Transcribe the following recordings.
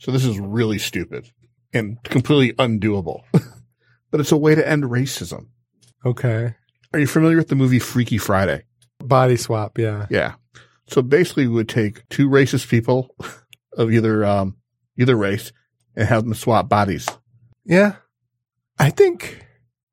So this is really stupid and completely undoable. but it's a way to end racism. Okay. Are you familiar with the movie Freaky Friday? Body swap. Yeah. Yeah. So basically we would take two racist people of either, um, either race and have them swap bodies. Yeah. I think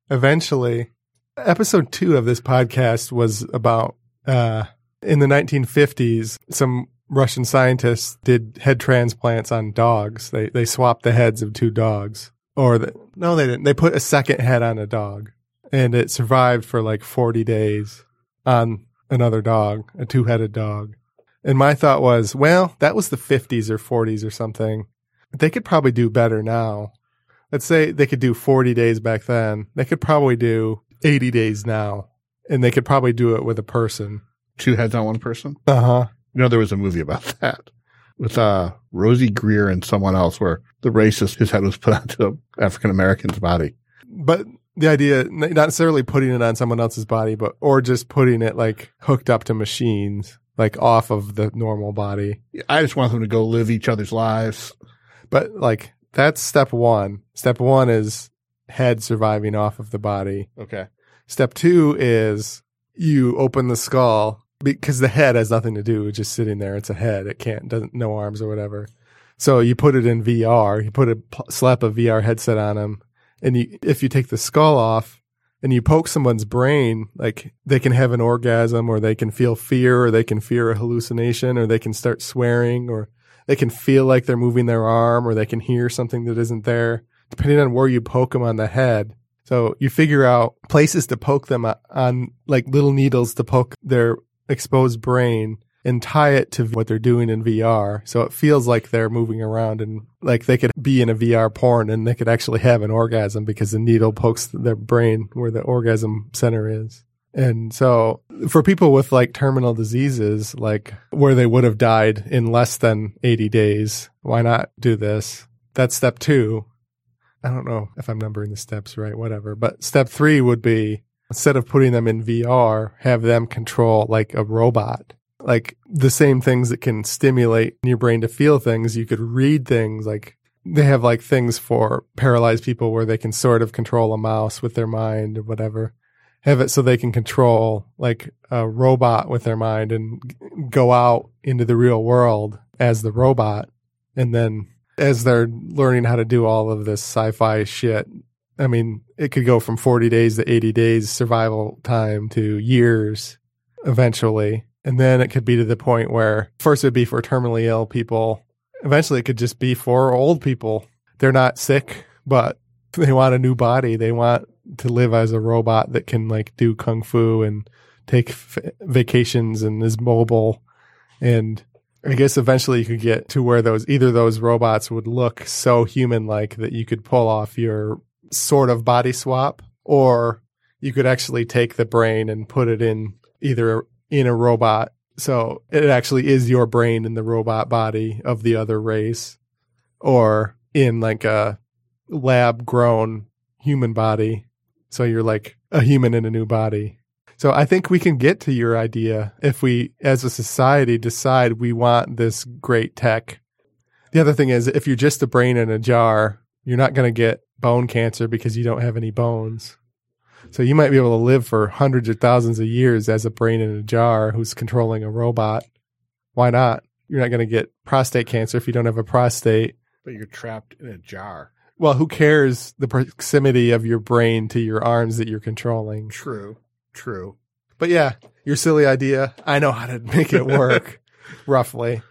eventually episode two of this podcast was about, uh, in the 1950s, some Russian scientists did head transplants on dogs. They, they swapped the heads of two dogs or the, no, they didn't. They put a second head on a dog and it survived for like 40 days on another dog, a two headed dog. And my thought was, well, that was the 50s or 40s or something. They could probably do better now. Let's say they could do 40 days back then. They could probably do 80 days now. And they could probably do it with a person. Two heads on one person. Uh huh. You know, there was a movie about that with, uh, Rosey Grier and someone else where the racist, his head was put onto an African American's body. But the idea, not necessarily putting it on someone else's body, but, or just putting it like hooked up to machines, like off of the normal body. I just want them to go live each other's lives. But like, that's step one. Step one is head surviving off of the body. Okay. Step two is you open the skull because the head has nothing to do with just sitting there. It's a head. It can't, doesn't, no arms or whatever. So you put it in VR. You put a slap a VR headset on them, and you, if you take the skull off and you poke someone's brain, like they can have an orgasm, or they can feel fear, or they can fear a hallucination, or they can start swearing, or they can feel like they're moving their arm, or they can hear something that isn't there, depending on where you poke them on the head. So you figure out places to poke them o- on, like little needles to poke their exposed brain and tie it to what they're doing in VR. So it feels like they're moving around and like they could be in a VR porn and they could actually have an orgasm because the needle pokes their brain where the orgasm center is. And so for people with like terminal diseases, like where they would have died in less than 80 days, why not do this? That's step two. I don't know if I'm numbering the steps right, whatever. But step three would be instead of putting them in VR, have them control like a robot. Like the same things that can stimulate your brain to feel things, you could read things like they have like things for paralyzed people where they can sort of control a mouse with their mind or whatever. Have it so they can control like a robot with their mind and go out into the real world as the robot. And then as they're learning how to do all of this sci-fi shit, I mean, it could go from 40 days to 80 days survival time to years eventually. And then it could be to the point where first it would be for terminally ill people. Eventually it could just be for old people. They're not sick, but they want a new body. They want to live as a robot that can like do kung fu and take f- vacations and is mobile. And I guess eventually you could get to where those either those robots would look so human like that you could pull off your sort of body swap, or you could actually take the brain and put it in either in a robot. So it actually is your brain in the robot body of the other race, or in like a lab grown human body. So you're like a human in a new body. So I think we can get to your idea if we, as a society, decide we want this great tech. The other thing is, if you're just a brain in a jar, you're not going to get bone cancer because you don't have any bones. So you might be able to live for hundreds of thousands of years as a brain in a jar who's controlling a robot. Why not? You're not going to get prostate cancer if you don't have a prostate. But you're trapped in a jar. Well, who cares the proximity of your brain to your arms that you're controlling? True. True. But yeah, your silly idea. I know how to make it work roughly.